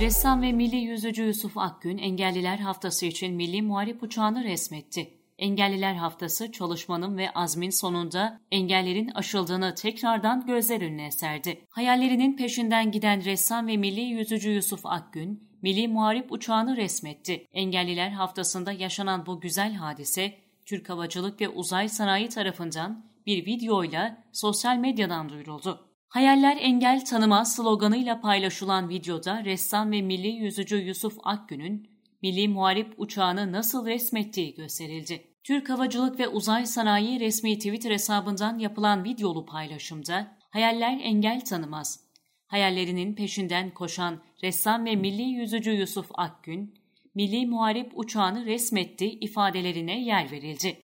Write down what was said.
Ressam ve milli yüzücü Yusuf Akgün Engelliler Haftası için milli muharip uçağını resmetti. Engelliler Haftası çalışmanın ve azmin sonunda engellerin aşıldığını tekrardan gözler önüne serdi. Hayallerinin peşinden giden ressam ve milli yüzücü Yusuf Akgün, milli muharip uçağını resmetti. Engelliler Haftası'nda yaşanan bu güzel hadise, Türk Havacılık ve Uzay Sanayi tarafından bir videoyla sosyal medyadan duyuruldu. Hayaller engel tanımaz sloganıyla paylaşılan videoda ressam ve milli yüzücü Yusuf Akgün'ün milli muharip uçağını nasıl resmettiği gösterildi. Türk Havacılık ve Uzay Sanayi resmi Twitter hesabından yapılan videolu paylaşımda hayaller engel tanımaz. Hayallerinin peşinden koşan ressam ve milli yüzücü Yusuf Akgün, milli muharip uçağını resmetti ifadelerine yer verildi.